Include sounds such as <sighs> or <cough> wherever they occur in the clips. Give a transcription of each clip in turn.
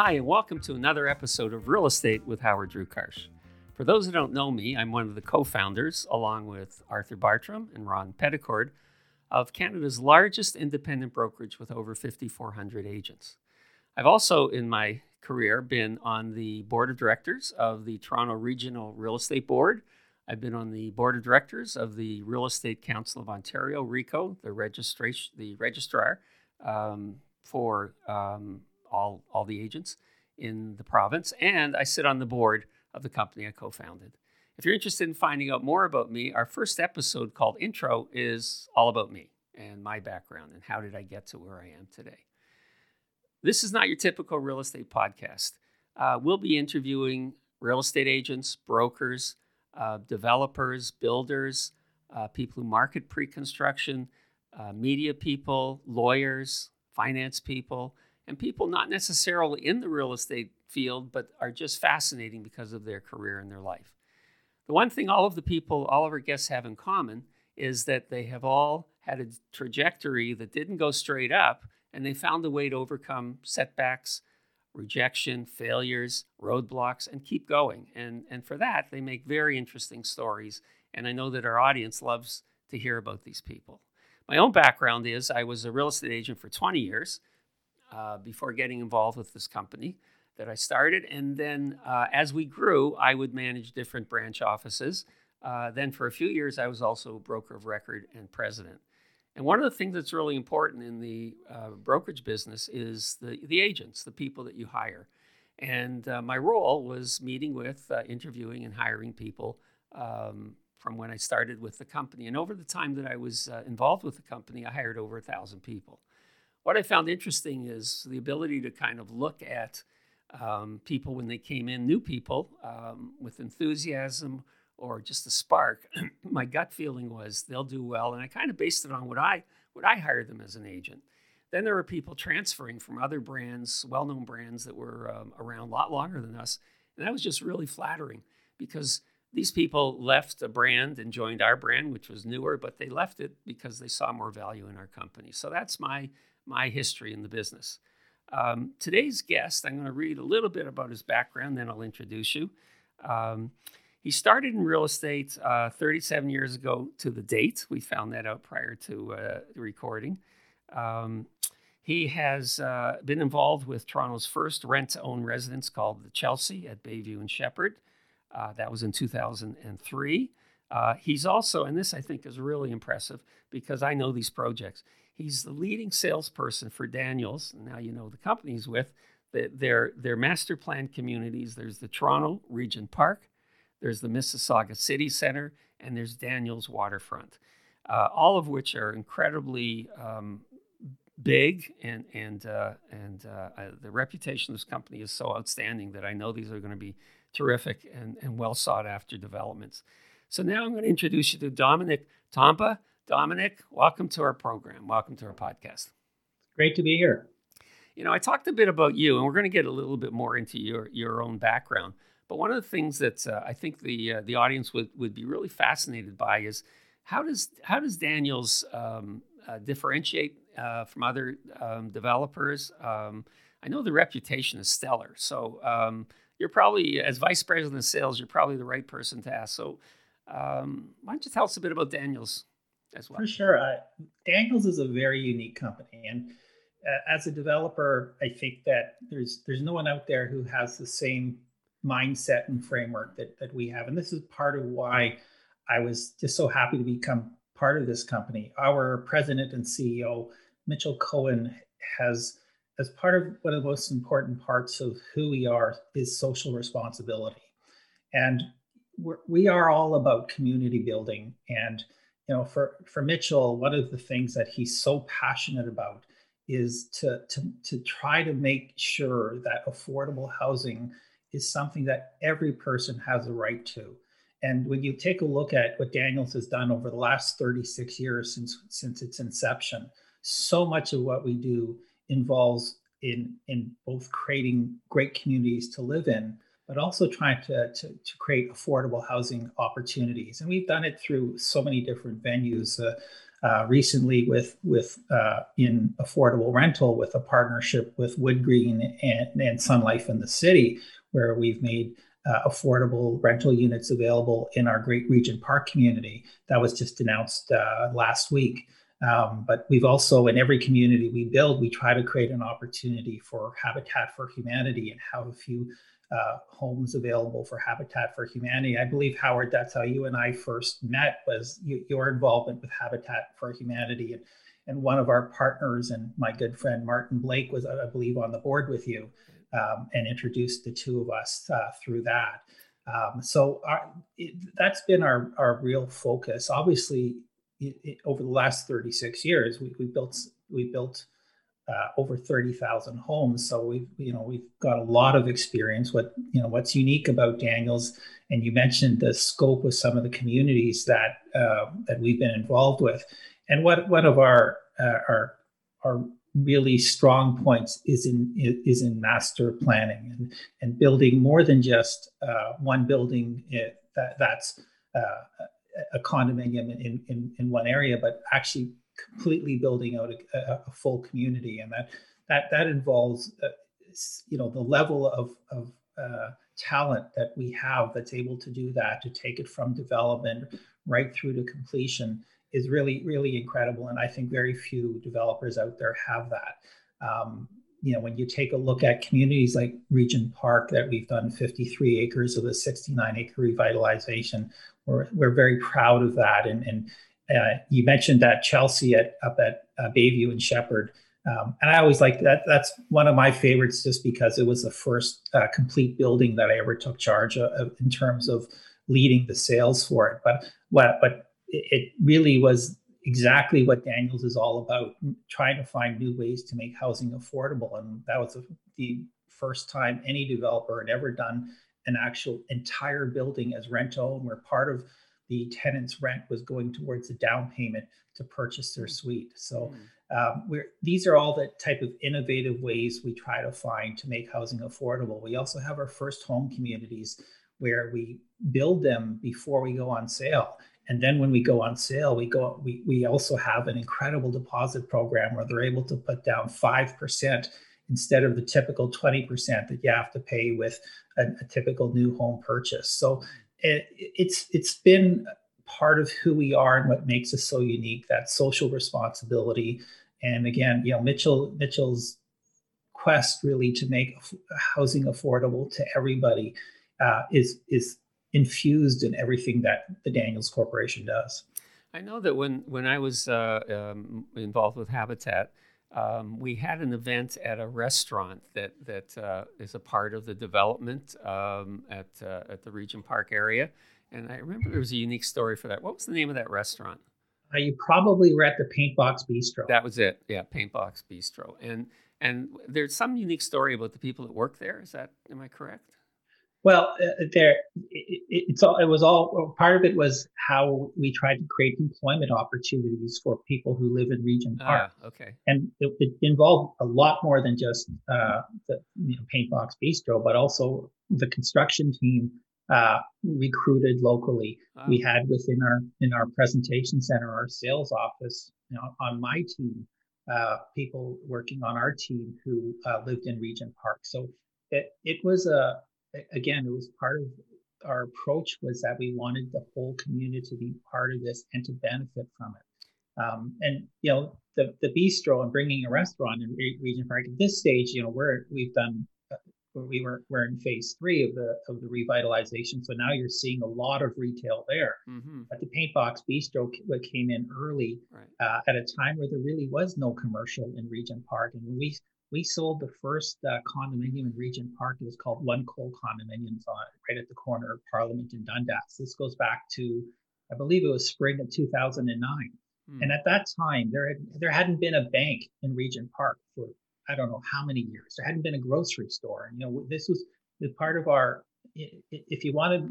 Hi, and welcome to another episode of Real Estate with Howard Drew Karsh. For those who don't know me, I'm one of the co founders, along with Arthur Bartram and Ron Petticord, of Canada's largest independent brokerage with over 5,400 agents. I've also, in my career, been on the board of directors of the Toronto Regional Real Estate Board. I've been on the board of directors of the Real Estate Council of Ontario, RECO, the registration, the registrar um, for um, all all the agents in the province, and I sit on the board of the company I co-founded. If you're interested in finding out more about me, our first episode called Intro is all about me and my background and how did I get to where I am today. This is not your typical real estate podcast. Uh, we'll be interviewing real estate agents, brokers, uh, developers, builders, uh, people who market pre construction, uh, media people, lawyers, finance people, and people not necessarily in the real estate field, but are just fascinating because of their career and their life. The one thing all of the people, all of our guests have in common is that they have all had a trajectory that didn't go straight up, and they found a way to overcome setbacks, rejection, failures, roadblocks, and keep going. And, and for that, they make very interesting stories. And I know that our audience loves to hear about these people. My own background is I was a real estate agent for 20 years uh, before getting involved with this company that I started. And then uh, as we grew, I would manage different branch offices. Uh, then for a few years, I was also broker of record and president. And one of the things that's really important in the uh, brokerage business is the, the agents, the people that you hire. And uh, my role was meeting with, uh, interviewing, and hiring people um, from when I started with the company. And over the time that I was involved with the company, I hired over a thousand people. What I found interesting is the ability to kind of look at um, people when they came in, new people um, with enthusiasm or just a spark. <clears throat> My gut feeling was they'll do well, and I kind of based it on what I what I hired them as an agent. Then there were people transferring from other brands, well-known brands that were um, around a lot longer than us, and that was just really flattering because these people left a brand and joined our brand, which was newer, but they left it because they saw more value in our company. So that's my my history in the business. Um, today's guest, I'm going to read a little bit about his background, then I'll introduce you. Um, he started in real estate uh, 37 years ago to the date. We found that out prior to uh, recording. Um, he has uh, been involved with Toronto's first rent to own residence called the Chelsea at Bayview and Sheppard. Uh, that was in 2003. Uh, he's also, and this I think is really impressive because I know these projects. He's the leading salesperson for Daniels. Now you know the company he's with. Their, their master plan communities there's the Toronto Regent Park, there's the Mississauga City Center, and there's Daniels Waterfront, uh, all of which are incredibly um, big. And, and, uh, and uh, the reputation of this company is so outstanding that I know these are going to be terrific and, and well sought after developments. So now I'm going to introduce you to Dominic Tompa. Dominic, welcome to our program. Welcome to our podcast. Great to be here. You know, I talked a bit about you, and we're going to get a little bit more into your your own background. But one of the things that uh, I think the uh, the audience would, would be really fascinated by is how does how does Daniels um, uh, differentiate uh, from other um, developers? Um, I know the reputation is stellar, so um, you're probably as vice president of sales, you're probably the right person to ask. So um, why don't you tell us a bit about Daniels as well? For sure. Uh, Daniels is a very unique company. And uh, as a developer, I think that there's there's no one out there who has the same mindset and framework that, that we have. And this is part of why I was just so happy to become part of this company. Our president and CEO, Mitchell Cohen, has as part of one of the most important parts of who we are is social responsibility. And we're, we are all about community building and you know for for mitchell one of the things that he's so passionate about is to to to try to make sure that affordable housing is something that every person has a right to. And when you take a look at what daniels has done over the last 36 years since since its inception so much of what we do involves in in both creating great communities to live in but also trying to, to, to, create affordable housing opportunities. And we've done it through so many different venues. Uh, uh, recently with with uh, in affordable rental with a partnership with Wood Green and, and Sun Life in the city, where we've made uh, affordable rental units available in our Great Regent Park community. That was just announced uh, last week. Um, but we've also, in every community we build, we try to create an opportunity for Habitat for Humanity and have a few uh, homes available for Habitat for Humanity. I believe, Howard, that's how you and I first met was you, your involvement with Habitat for Humanity. And, and one of our partners and my good friend Martin Blake was, I believe, on the board with you um, and introduced the two of us uh, through that. Um, so our, it, that's been our, our real focus. Obviously, it, it, over the last 36 years, we, we built we built uh, over 30,000 homes. So we've you know we've got a lot of experience. What you know what's unique about Daniels, and you mentioned the scope of some of the communities that uh, that we've been involved with, and what one of our uh, our our really strong points is in is in master planning and and building more than just uh, one building it, that that's uh, a condominium in, in in one area, but actually completely building out a, a full community, and that that that involves uh, you know the level of of uh, talent that we have that's able to do that to take it from development right through to completion is really really incredible. And i think very few developers out there have that. Um, you know when you take a look at communities like regent park that we've done 53 acres of the 69 acre revitalization we're, we're very proud of that. And, and uh, you mentioned that chelsea at up at uh, bayview and Sheppard um, and I always like that. That's one of my favorites, just because it was the first uh, complete building that I ever took charge of, of, in terms of leading the sales for it. But what, but it really was exactly what Daniels is all about, trying to find new ways to make housing affordable. And that was the first time any developer had ever done an actual entire building as rental, and we're part of the tenant's rent was going towards the down payment to purchase their suite. So hmm. um, we're, these are all the type of innovative ways we try to find to make housing affordable. We also have our first home communities where we build them before we go on sale and then when we go on sale we go we, we also have an incredible deposit program where they're able to put down 5% instead of the typical 20% that you have to pay with a, a typical new home purchase so it, it's it's been part of who we are and what makes us so unique that social responsibility and again you know mitchell mitchell's quest really to make housing affordable to everybody uh, is is infused in everything that the Daniels Corporation does. I know that when when I was uh, um, involved with Habitat, um, we had an event at a restaurant that that uh, is a part of the development um, at uh, at the Regent Park area, and I remember there was a unique story for that. What was the name of that restaurant? Uh, you probably were at the Paintbox Bistro. That was it. Yeah, Paintbox Bistro, and and there's some unique story about the people that work there. Is that am I correct? Well, uh, there it, it's all. It was all part of it was how we tried to create employment opportunities for people who live in Regent Park. Ah, okay. And it, it, involved a lot more than just uh, the you know, Paintbox Bistro, but also the construction team uh, recruited locally. Ah. We had within our in our presentation center, our sales office, you know, on my team, uh, people working on our team who uh, lived in Regent Park. So it it was a again, it was part of our approach was that we wanted the whole community to be part of this and to benefit from it. Um, and you know, the the bistro and bringing a restaurant in Regent Park at this stage, you know, we're we've done uh, we were we're in phase three of the of the revitalization. So now you're seeing a lot of retail there. Mm-hmm. But the Paintbox Bistro came in early right. uh, at a time where there really was no commercial in Regent Park, and we we sold the first uh, condominium in Regent Park. It was called One Cole Condominiums on right at the corner of Parliament and Dundas. This goes back to, I believe it was spring of 2009. Hmm. And at that time, there had there hadn't been a bank in Regent Park for I don't know how many years. There hadn't been a grocery store. And you know, this was the part of our. If you want to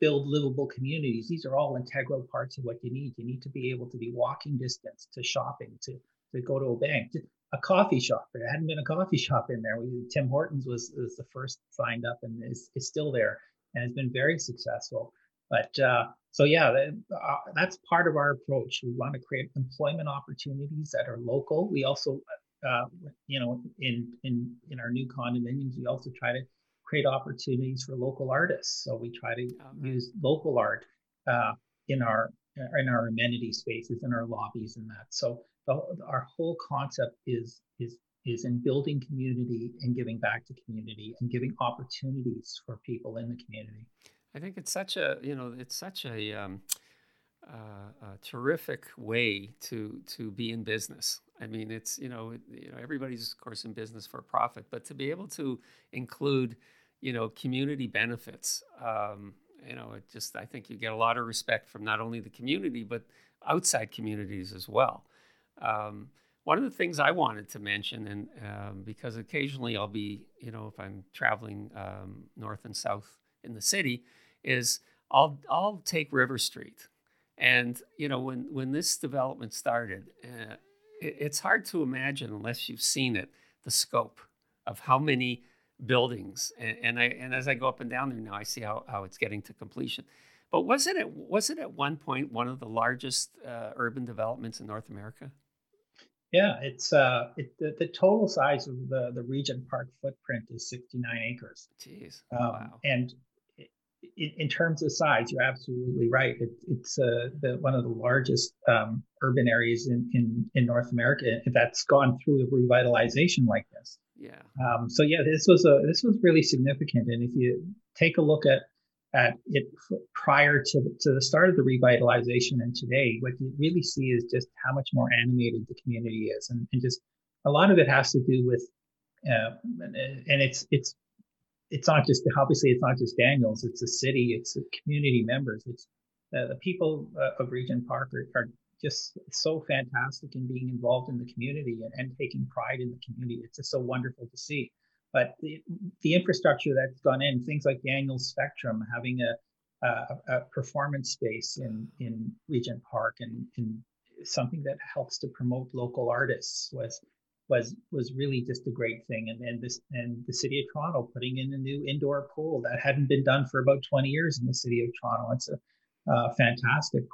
build livable communities, these are all integral parts of what you need. You need to be able to be walking distance to shopping, to to go to a bank a coffee shop. There hadn't been a coffee shop in there. We, Tim Hortons was, was the first signed up and is, is still there and has been very successful. But uh, so yeah, that, uh, that's part of our approach. We want to create employment opportunities that are local. We also, uh, you know, in in in our new condominiums, we also try to create opportunities for local artists. So we try to use local art uh, in our in our amenity spaces, in our lobbies, and that. So our whole concept is is is in building community and giving back to community and giving opportunities for people in the community. I think it's such a you know it's such a, um, uh, a terrific way to to be in business. I mean, it's you know you know everybody's of course in business for profit, but to be able to include you know community benefits. Um, you know, it just I think you get a lot of respect from not only the community but outside communities as well. Um, one of the things I wanted to mention, and um, because occasionally I'll be, you know, if I'm traveling um, north and south in the city, is I'll I'll take River Street, and you know when when this development started, uh, it, it's hard to imagine unless you've seen it the scope of how many buildings, and, and I and as I go up and down there now, I see how how it's getting to completion. But wasn't it at, was it at one point one of the largest uh, urban developments in North America? Yeah, it's uh, it, the, the total size of the the Regent Park footprint is 69 acres. Jeez, um, wow! And in, in, terms of size, you're absolutely right. It, it's uh, the, one of the largest um, urban areas in, in, in North America that's gone through a revitalization like this. Yeah. Um, so yeah, this was a this was really significant. And if you take a look at at it prior to the, to the start of the revitalization and today, what you really see is just how much more animated the community is, and, and just a lot of it has to do with, uh, and it's it's it's not just obviously it's not just Daniels. It's the city. It's the community members. It's uh, the people uh, of Regent Park are, are, just so fantastic in being involved in the community and, and, taking pride in the community. It's just so wonderful to see. But the, the infrastructure that's gone in, things like Daniels Spectrum, having a, a, a performance space in in Regent Park, and, and something that helps to promote local artists was was was really just a great thing. And then this and the city of Toronto putting in a new indoor pool that hadn't been done for about 20 years in the city of Toronto. It's a fantastic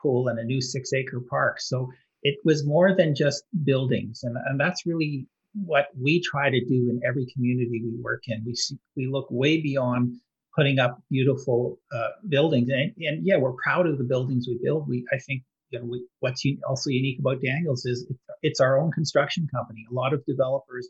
pool and a new six acre park. So it was more than just buildings, and and that's really what we try to do in every community we work in. We see, we look way beyond putting up beautiful uh, buildings, and, and yeah, we're proud of the buildings we build. We I think you know, we, what's also unique about Daniels is it's our own construction company. A lot of developers,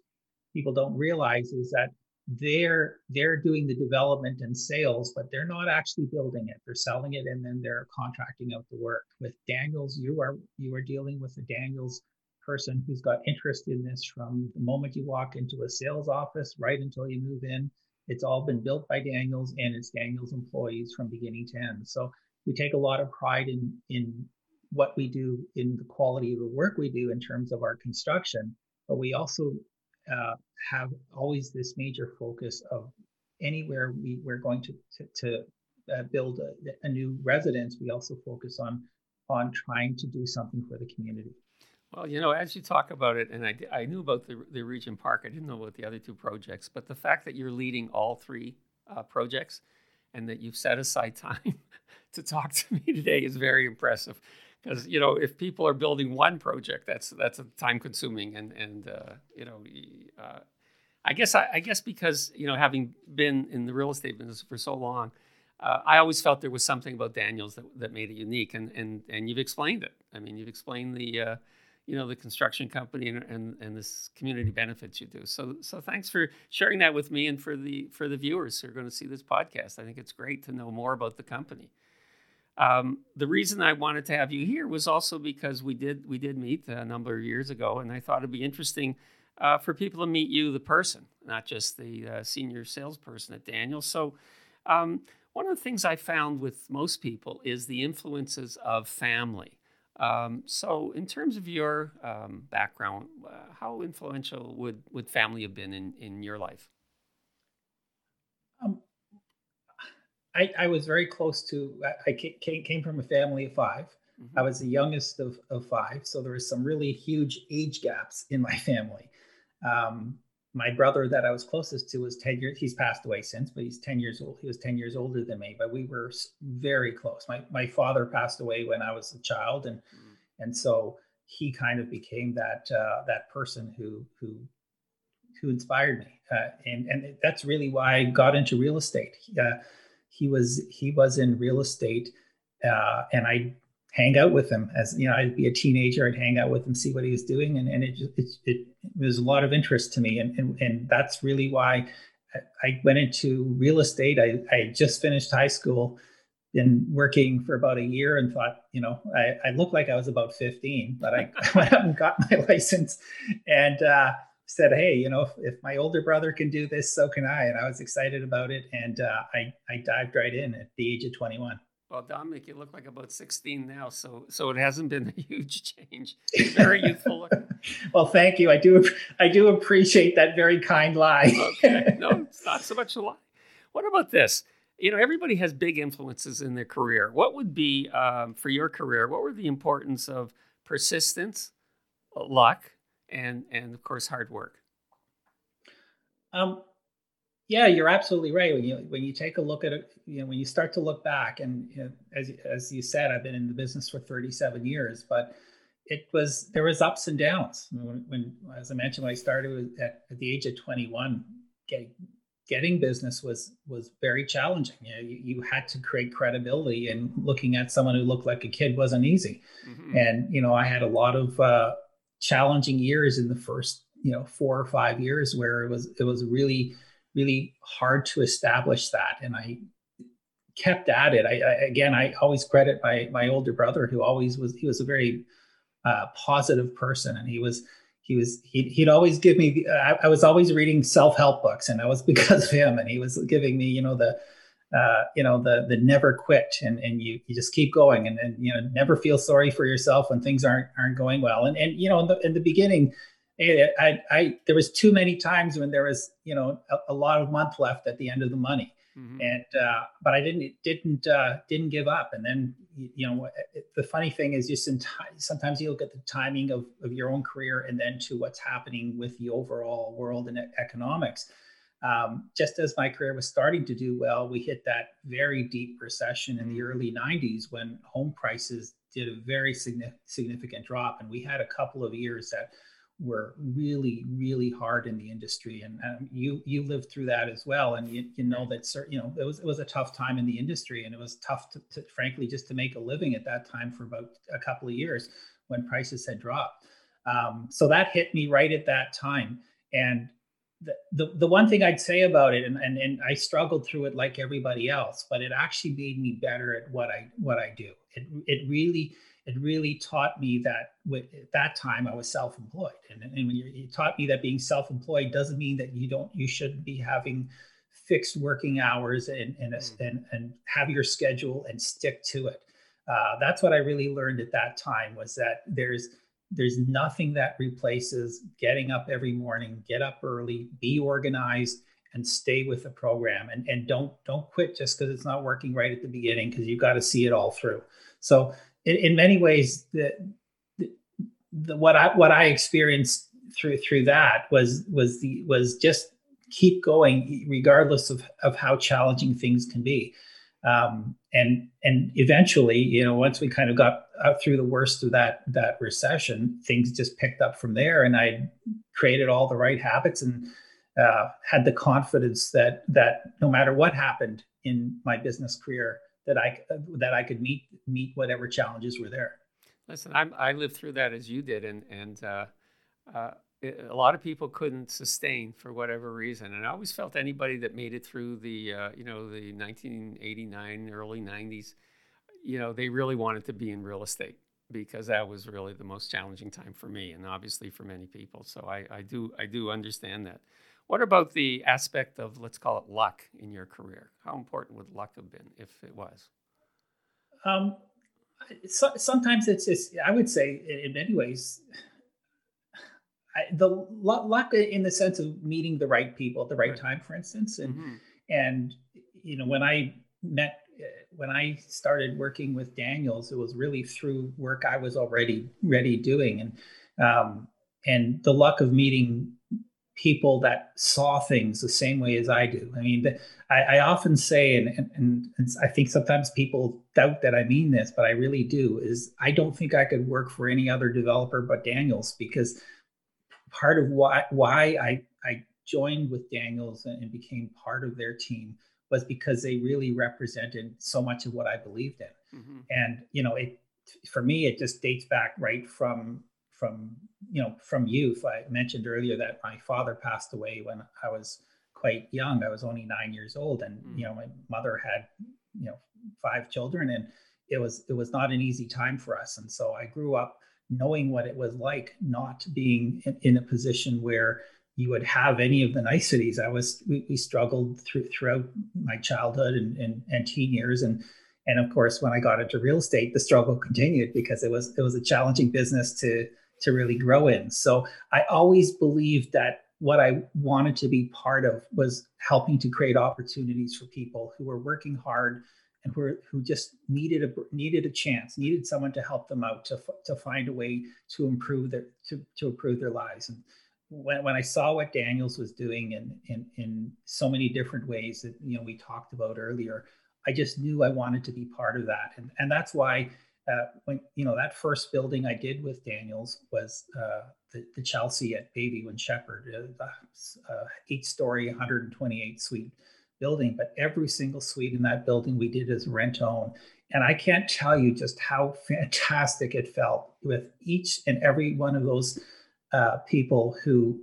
people don't realize is that they're they're doing the development and sales, but they're not actually building it. They're selling it and then they're contracting out the work. With Daniels, you are you are dealing with the Daniels person who's got interest in this from the moment you walk into a sales office right until you move in. It's all been built by Daniels and it's Daniels employees from beginning to end. So we take a lot of pride in in what we do in the quality of the work we do in terms of our construction, but we also uh, have always this major focus of anywhere we, we're going to, to, to uh, build a, a, new residence, we also focus on on trying to do something for the community. Well, you know, as you talk about it, and I, I knew about the, the Regent Park, I didn't know about the other two projects, but the fact that you're leading all three uh, projects and that you've set aside <laughs> time to talk to me today is very impressive. Because you know if people are building one project that's that's time consuming and and uh, you know uh, I guess I, I, guess because you know having been in the real estate business for so long uh, I always felt there was something about Daniels that, that made it unique and and and you've explained it. I mean you've explained the uh, you know the construction company and, and and this community benefits you do so so thanks for sharing that with me and for the for the viewers who are going to see this podcast I think it's great to know more about the company. Um, the reason I wanted to have you here was also because we did we did meet a number of years ago, and I thought it'd be interesting uh, for people to meet you, the person, not just the uh, senior salesperson at Daniel. So, um, one of the things I found with most people is the influences of family. Um, so, in terms of your um, background, uh, how influential would would family have been in in your life? Um, I, I was very close to. I came, came from a family of 5 mm-hmm. I was the youngest of, of five, so there was some really huge age gaps in my <laughs> family. Um, my brother that I was closest to was 10 years, he's passed away since, but he's 10 years old. He was 10 years older than me, but we were very close. My, my father passed away when I was a child. And, mm. and so he kind of became that, uh, that person who, who, who inspired me. Uh, and, and that's really why I got into real estate. Uh, he was, he was in real estate uh, and I hang out with him as you know i'd be a teenager i'd hang out with him see what he was doing and, and it just it, it, was a lot of interest to me and, and and that's really why i went into real estate. I i just finished high school been working for about a year and thought you know i, I looked like i was about 15 but i went out and got my <laughs> license. And uh, said hey you know if, if, my older brother can do this so can i and i was excited about it and uh, i i dived right in at the age of 21 well, Dominic, you look like about 16 now, so so it hasn't been a <laughs> huge change. Very youthful. <laughs> well, thank you. I do I do appreciate that very kind lie. okay. No, <laughs> it's not so much a lie. What about this? You know, everybody has big influences in their career. What would be um, for your career? What were the importance of persistence, luck, and and of course hard work? Um, yeah, you're absolutely right. When you when you take a look at it, you know, when you start to look back, and you know, as as you said, I've been in the business for 37 years, but it was there was ups and downs. When, when as I mentioned, when I started at, at the age of 21, getting getting business was was very challenging. You, know, you, you had to create credibility, and looking at someone who looked like a kid wasn't easy. Mm-hmm. And you know, I had a lot of uh, challenging years in the first you know four or five years where it was it was really really hard to establish that. And I kept at it. I, I again, I always credit my my older brother, who always was. He was a very uh, positive person, and he was he was he'd, he'd always give me. I, I was always reading self help books, and that was <laughs> because of him. And he was giving me, you know, the uh, you know the the never quit and and you you just keep going and and you know never feel sorry for yourself when things aren't aren't going well and and you know in the in the beginning I, I, there was too many times when there was, you know, a, a lot of month left at the end of the money, mm-hmm. and uh, but I didn't didn't uh, didn't give up. And then, you know, the funny thing is, just in sometimes you look at the timing of of your own career and then to what's happening with the overall world and economics. Um, just as my career was starting to do well, we hit that very deep recession in the mm-hmm. early 90s when home prices did a very significant drop, and we had a couple of years that were really really hard in the industry and um, you you lived through that as well and you, you know that certain, you know it was it was a tough time in the industry and it was tough to, to, frankly just to make a living at that time for about a couple of years when prices had dropped um, so that hit me right at that time and the, the, the one thing I'd say about it, and, and, and I struggled through it like everybody else, but it actually made me better at what I what I do. It it really it really taught me that with, at that time I was self-employed, and, and when you taught me that being self-employed doesn't mean that you don't you shouldn't be having fixed working hours and and mm. and, and have your schedule and stick to it. Uh, that's what I really learned at that time was that there's there's nothing that replaces getting up every morning, get up early, be organized, and stay with the program, and and don't don't quit just because it's not working right at the beginning because you've got to see it all through. So in, in many ways, the, the, the, what I what I experienced through through that was was the was just keep going regardless of of how challenging things can be. Um, and and eventually, you know, once we kind of got out through the worst of that that recession, things just picked up from there, and I created all the right habits and uh, had the confidence that that no matter what happened in my business career, that I that I could meet meet whatever challenges were there. Listen, I'm, I lived through that as you did, and and uh, uh, it, a lot of people couldn't sustain for whatever reason. And I always felt anybody that made it through the uh, you know the 1989 early 90s, you know, they really wanted to be in real estate because that was really the most challenging time for me, and obviously for many people. So I, I do I do understand that. What about the aspect of, let's call it luck in your career? How important would luck have been if it was? Um, so, sometimes it's just, I would say, in many ways, <sighs> I, the luck in the sense of meeting the right people at the right, right. time, for instance. And, mm-hmm. and, you know, when I met, when I started working with Daniels, it was really through work I was already ready doing. And, um, and the luck of meeting people that saw things the same way as I do. I mean, I, I often say, and, and, and I think sometimes people doubt that I mean this, but I really do, is I don't think I could work for any other developer but Daniels because part of why why I, I joined with Daniels and became part of their team was because they really represented so much of what I believed in. Mm-hmm. And, you know, it for me, it just dates back right from from you know from youth. I mentioned earlier that my father passed away when I was quite young. I was only nine years old, and mm. you know my mother had you know five children, and it was it was not an easy time for us. And so I grew up knowing what it was like not being in, in a position where you would have any of the niceties. I was we, we struggled through throughout my childhood and, and, and teen years, and and of course when I got into real estate, the struggle continued because it was it was a challenging business to to really grow in. So I always believed that what I wanted to be part of was helping to create opportunities for people who were working hard and who, who just needed a needed a chance, needed someone to help them out to, to find a way to improve their to, to improve their lives. And when, when I saw what Daniels was doing in, in in so many different ways that you know we talked about earlier, I just knew I wanted to be part of that, and and that's why uh, when you know that first building I did with Daniels was uh, the, the, Chelsea at Bayview and Sheppard, uh, uh, eight-story, 128 suite building. But every single suite in that building we did as rent own, and I can't tell you just how <laughs> fantastic it felt with each and every one of those uh, people who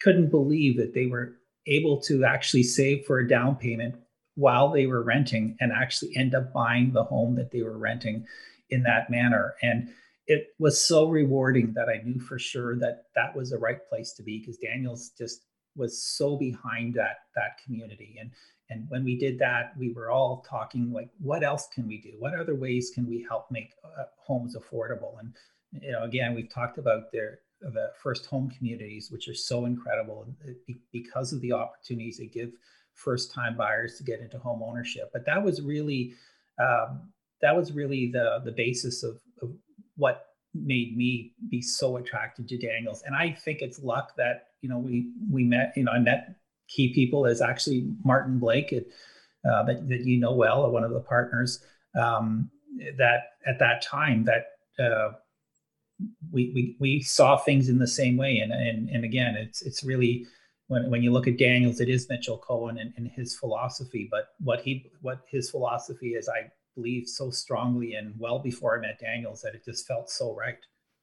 couldn't believe that they were able to actually save for a down payment while they were renting and actually end up buying the home that they were renting in that manner. And it was so rewarding that I knew for sure that that was the right place to be because Daniels just was so behind that that community. And and when we did that we were all talking like what else can we do? What other ways can we help make uh, homes affordable? And you know again we've talked about their the first home communities which are so incredible because of the opportunities they give first time buyers to get into home ownership. But that was really um, that was really the the basis of, of what made me be so attracted to Daniels. And I think it's luck that you know we we met. You know, I met key people as actually Martin Blake, uh, that that you know well, one of the partners. Um, that at that time that uh, we, we we saw things in the same way, and and and again, it's it's really when, when you look at Daniels, it is Mitchell Cohen and, and his philosophy. But what he what his philosophy is, I believed so strongly in well before I met Daniels that it just felt so right.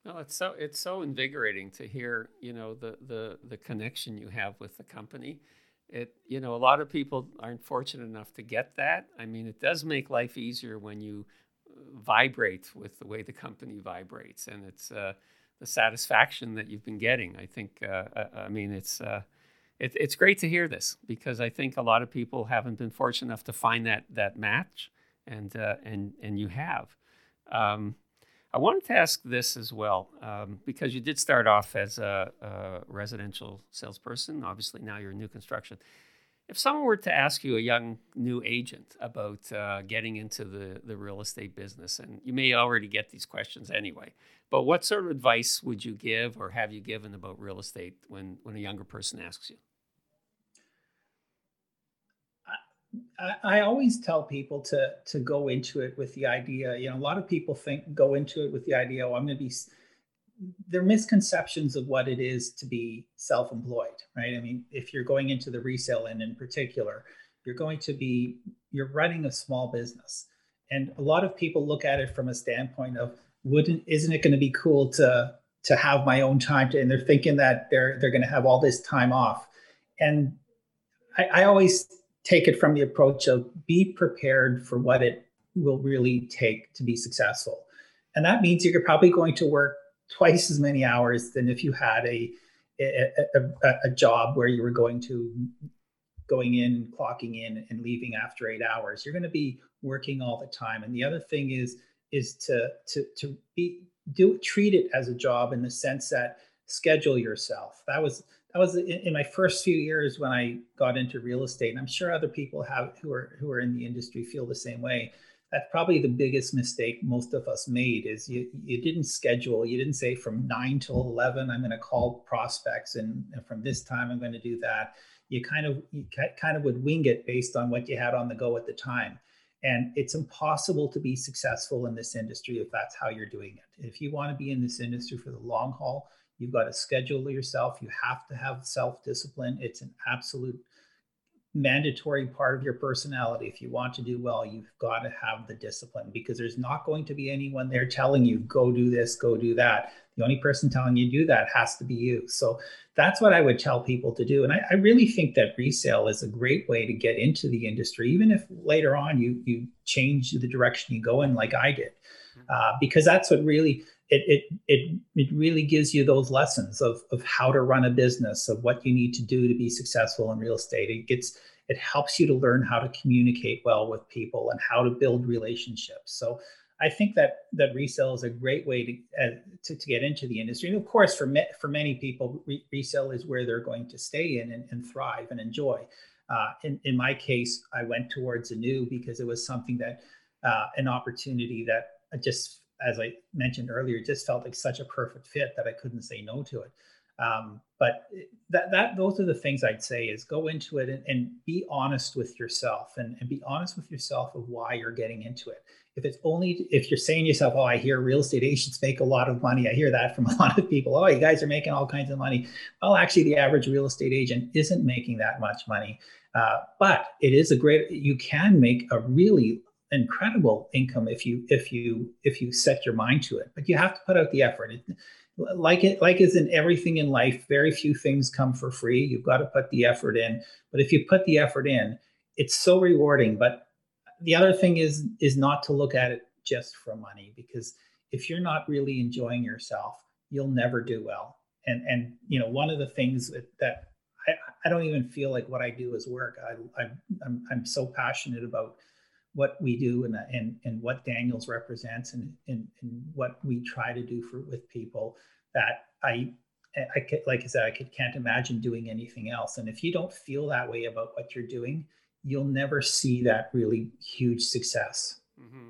No, it's so it's so invigorating to hear, you know, the the the connection you have with the company. It, you know, a lot of people aren't fortunate enough to get that. I mean, it does make life easier when you uh, vibrate with the way the company vibrates, and it's uh, the satisfaction that you've been getting. I think, uh, I, uh, I mean, it's uh, it, it's great to hear this because I think a lot of people haven't been fortunate enough to find that that match and uh, and and you have. Um, I wanted to ask this as well um, because you did start off as a, a, residential salesperson. Obviously, now you're in new construction. If someone were to ask you, a young new agent, about uh, getting into the, the real estate business, and you may already get these questions anyway, but what sort of advice would you give or have you given about real estate when, when a younger person asks you? I, always tell people to to go into it with the idea. You know, a lot of people think go into it with the idea, oh, I'm going to be. There are misconceptions of what it is to be self-employed, right? I mean, if you're going into the resale end in particular, you're going to be you're running a small business, and a lot of people look at it from a standpoint of wouldn't isn't it going to be cool to to have my own time to, and they're thinking that they're they're going to have all this time off, and I, I always take it from the approach of be prepared for what it will really take to be successful. And that means you're probably going to work twice as many hours than if you had a, a, a, a job where you were going to going in, clocking in, and leaving after eight hours. You're going to be working all the time. And the other thing is is to to to be do treat it as a job in the sense that schedule yourself. That was that was in, my first few years when I got into real estate. And I'm sure other people have who are who are in the industry feel the same way. that's probably the biggest mistake most of us made is you, you didn't schedule you didn't say from 9 till 11 i'm going to call prospects and, and from this time i'm going to do that you kind of you kind of would wing it based on what you had on the go at the time and it's impossible to be successful in this industry if that's how you're doing it if you want to be in this industry for the long haul you've got to schedule yourself you have to have self discipline it's an absolute mandatory part of your personality. If you want to do well, you've got to have the discipline because there's not going to be anyone there telling you, go do this, go do that. The only person telling you do that has to be you. So that's what I would tell people to do. And I, I really think that resale is a great way to get into the industry, even if later on you you change the direction you go in, like I did, mm-hmm. uh, because that's what really it, it it it really gives you those lessons of of how to run a business, of what you need to do to be successful in real estate. It gets it helps you to learn how to communicate well with people and how to build relationships. So I think that that resale is a great way to uh, to, to, get into the industry. And of course, for me, for many people, re- resale is where they're going to stay in and, and thrive and enjoy. Uh, in in my case, I went towards a new because it was something that uh, an opportunity that just as I mentioned earlier, just felt like such a perfect fit that I couldn't say no to it. Um, but that that those are the things I'd say is go into it and, and be honest with yourself and, and be honest with yourself of why you're getting into it. If it's only if you're saying to yourself, oh, I hear real estate agents make a lot of money. I hear that from <laughs> a lot of people. Oh, you guys are making all kinds of money. Well, actually, the average real estate agent isn't making that much money. Uh, but it is a great you can make a really incredible income if you if you if you set your mind to it but you have to put out the effort. It, like it like is in everything in life very few things come for free. You've got to put the effort in but if you put the effort in it's so rewarding. But the other thing is is not to look at it just for money because if you're not really enjoying yourself you'll never do well. And and you know one of the things that, I, I don't even feel like what I do is work. I, I I'm, I'm so passionate about what we do and, and, and what Daniels represents and, and, and what we try to do for with people that I, I could, like I said, I could, can't imagine doing anything else. And if you don't feel that way about what you're doing, you'll never see that really huge success. Mm-hmm.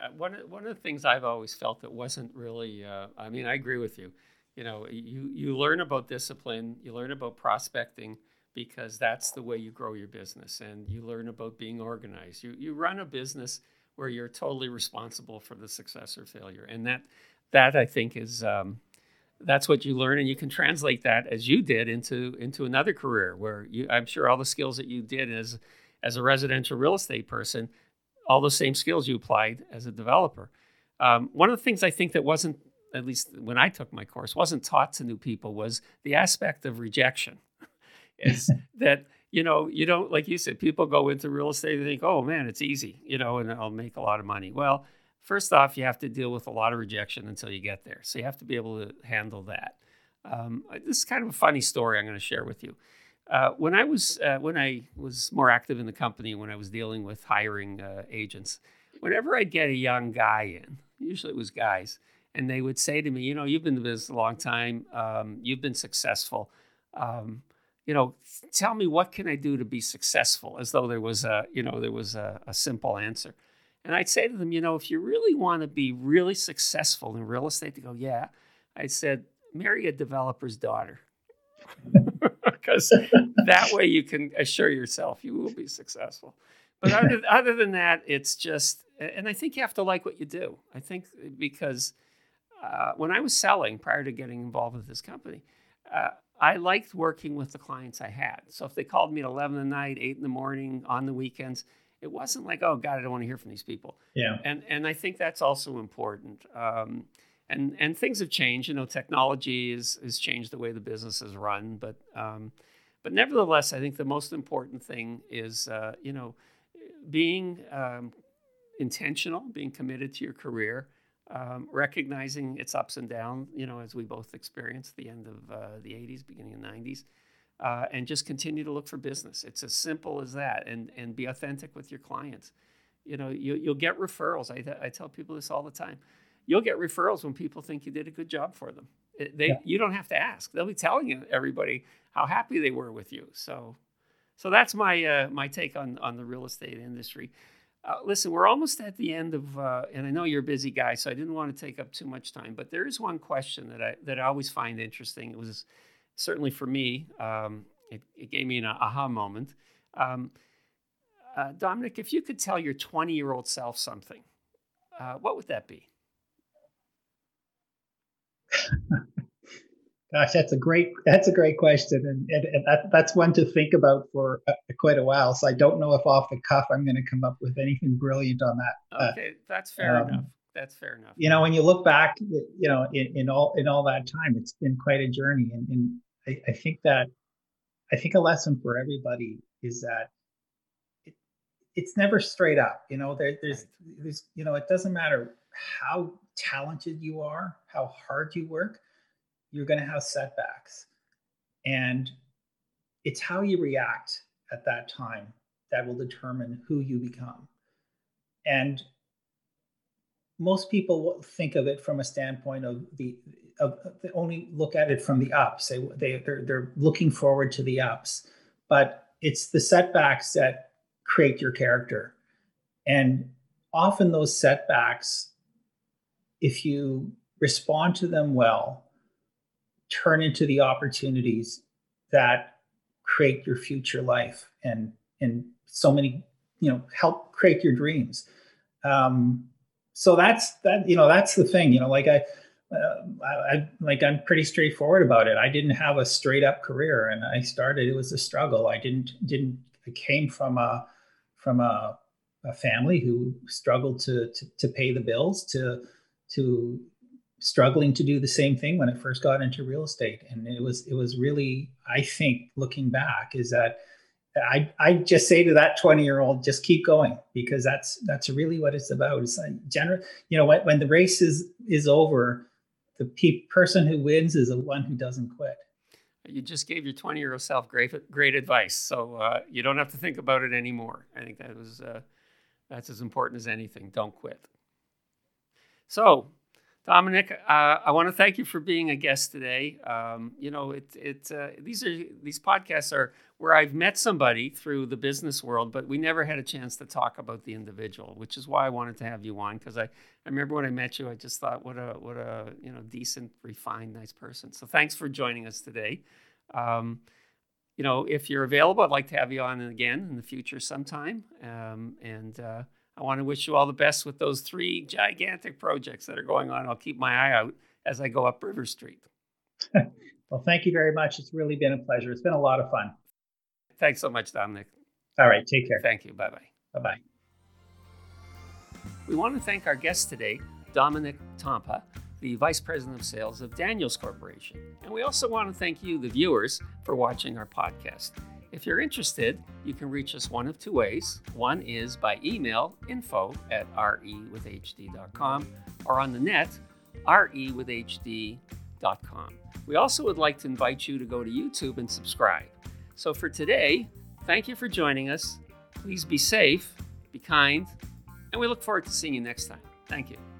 Uh, one, one of the things I've always felt that wasn't really, uh, I mean, I agree with you. You know, you, you learn about discipline, you learn about prospecting, because that's the way you grow your business and you learn about being organized. You, you run a business where you're totally responsible for the success or failure. And that, that I think is, um, that's what you learn and you can translate that as you did into, into another career where you, I'm sure all the skills that you did as, as a residential real estate person, all the same skills you applied as a developer. Um, one of the things I think that wasn't, at least when I took my course, wasn't taught to new people was the aspect of rejection is <laughs> that you know you don't like you said people go into real estate and think oh man it's easy you know and i'll make a lot of money. Well first off you have to deal with a lot of rejection until you get there. So you have to be able to handle that. Um, this is kind of a funny story i'm going to share with you. Uh, when i was uh, when i was more active in the company when i was dealing with hiring uh, agents whenever i'd get a young guy in usually it was guys and they would say to me you know you've been in the business a long time. Um, you've been successful. Um, you know, tell me what can I do to be successful, as though there was a, you know, there was a, a simple answer. And I'd say to them, you know, if you really want to be really successful in real estate, they go, yeah. I said, marry a developer's daughter. <laughs> because that way you can assure yourself you will be successful. But other, <laughs> other than that, it's just, and I think you have to like what you do. I think because uh, when I was selling prior to getting involved with this company, uh, I liked working with the clients I had. So if they called me at 11 at night, 8 in the morning, on the weekends, it wasn't like, oh, God, I don't want to hear from these people. Yeah. And, and I think that's also important. Um, and, and things have changed. You know, technology is, has changed the way the business is run. But, um, but nevertheless, I think the most important thing is, uh, you know, being um, intentional, being committed to your career, um, recognizing its ups and downs, you know, as we both experienced the end of uh, the 80s, beginning of 90s, uh, and just continue to look for business. It's as simple as that, and and be authentic with your clients. You know, you, you'll get referrals. I, I tell people this all the time. You'll get referrals when people think you did a good job for them. It, they, yeah. You don't have to ask. They'll be telling you everybody how happy they were with you. So, so that's my uh, my take on on the real estate industry. Uh, listen, we're almost at the end of, uh, and I know you're a busy guy, so I didn't want to take up too much time. But there is one question that I that I always find interesting. It was certainly for me, um, it, it, gave me an aha moment. Um, uh, Dominic, if you could tell your 20 year old self something, uh, what would that be? Gosh, that's a great that's a great question, and, and, and that, that's one to think about for uh, quite a while. So I don't know if off the cuff I'm going to come up with anything brilliant on that. Okay, uh, that's fair um, enough. That's fair enough. You know, when you look back, you know, in, in all in all that time, it's been quite a journey, and, and I, I think that I think a lesson for everybody is that it, it's never straight up. You know, there, there's there's you know, it doesn't matter how talented you are, how hard you work you're going to have setbacks. And it's how you react at that time that will determine who you become. And most people think of it from a standpoint of the of they only look at it from the ups. They they they're, they're looking forward to the ups, but it's the setbacks that create your character. And often those setbacks, if you respond to them well, turn into the opportunities that create your future life and and so many you know help create your dreams um so that's that you know that's the thing you know like i uh, I, I, like I'm pretty straightforward about it. I didn't have a straight up career, and I started. It was a struggle. I didn't didn't. I came from a from a, a family who struggled to, to to pay the bills, to to struggling to do the same thing when it first got into real estate. And it was it was really i think looking back is that i i just say to that 20 year old just keep going because that's that's really what it's about. It's like general you know when, when the race is is over the pe- person who wins is the one who doesn't quit. You just gave your 20 year old self great great advice. So uh, you don't have to think about it anymore. I think that was uh, that's as important as anything. Don't quit. So Dominic, uh, I want to thank you for being a guest today. Um, you know, it, it uh, these are these podcasts are where I've met somebody through the business world, but we never had a chance to talk about the individual, which is why I wanted to have you on because I, I remember when I met you, I just thought what a what a you know decent, refined, nice person. So thanks for joining us today. Um, you know, if you're available, I'd like to have you on again in the future sometime. Um, and uh, I want to wish you all the best with those three gigantic projects that are going on. I'll keep my eye out as I go up River Street. <laughs> well, thank you very much. It's really been a pleasure. It's been a lot of fun. Thanks so much, Dominic. All right. Take care. Thank you. Bye bye. Bye bye. We want to thank our guest today, Dominic Tampa, the Vice President of Sales of Daniels Corporation. And we also want to thank you, the viewers, for watching our podcast. If you're interested, you can reach us one of two ways. One is by email, info at rewithhd.com, or on the net, rewithhd.com. We also would like to invite you to go to YouTube and subscribe. So for today, thank you for joining us. Please be safe, be kind, and we look forward to seeing you next time. Thank you.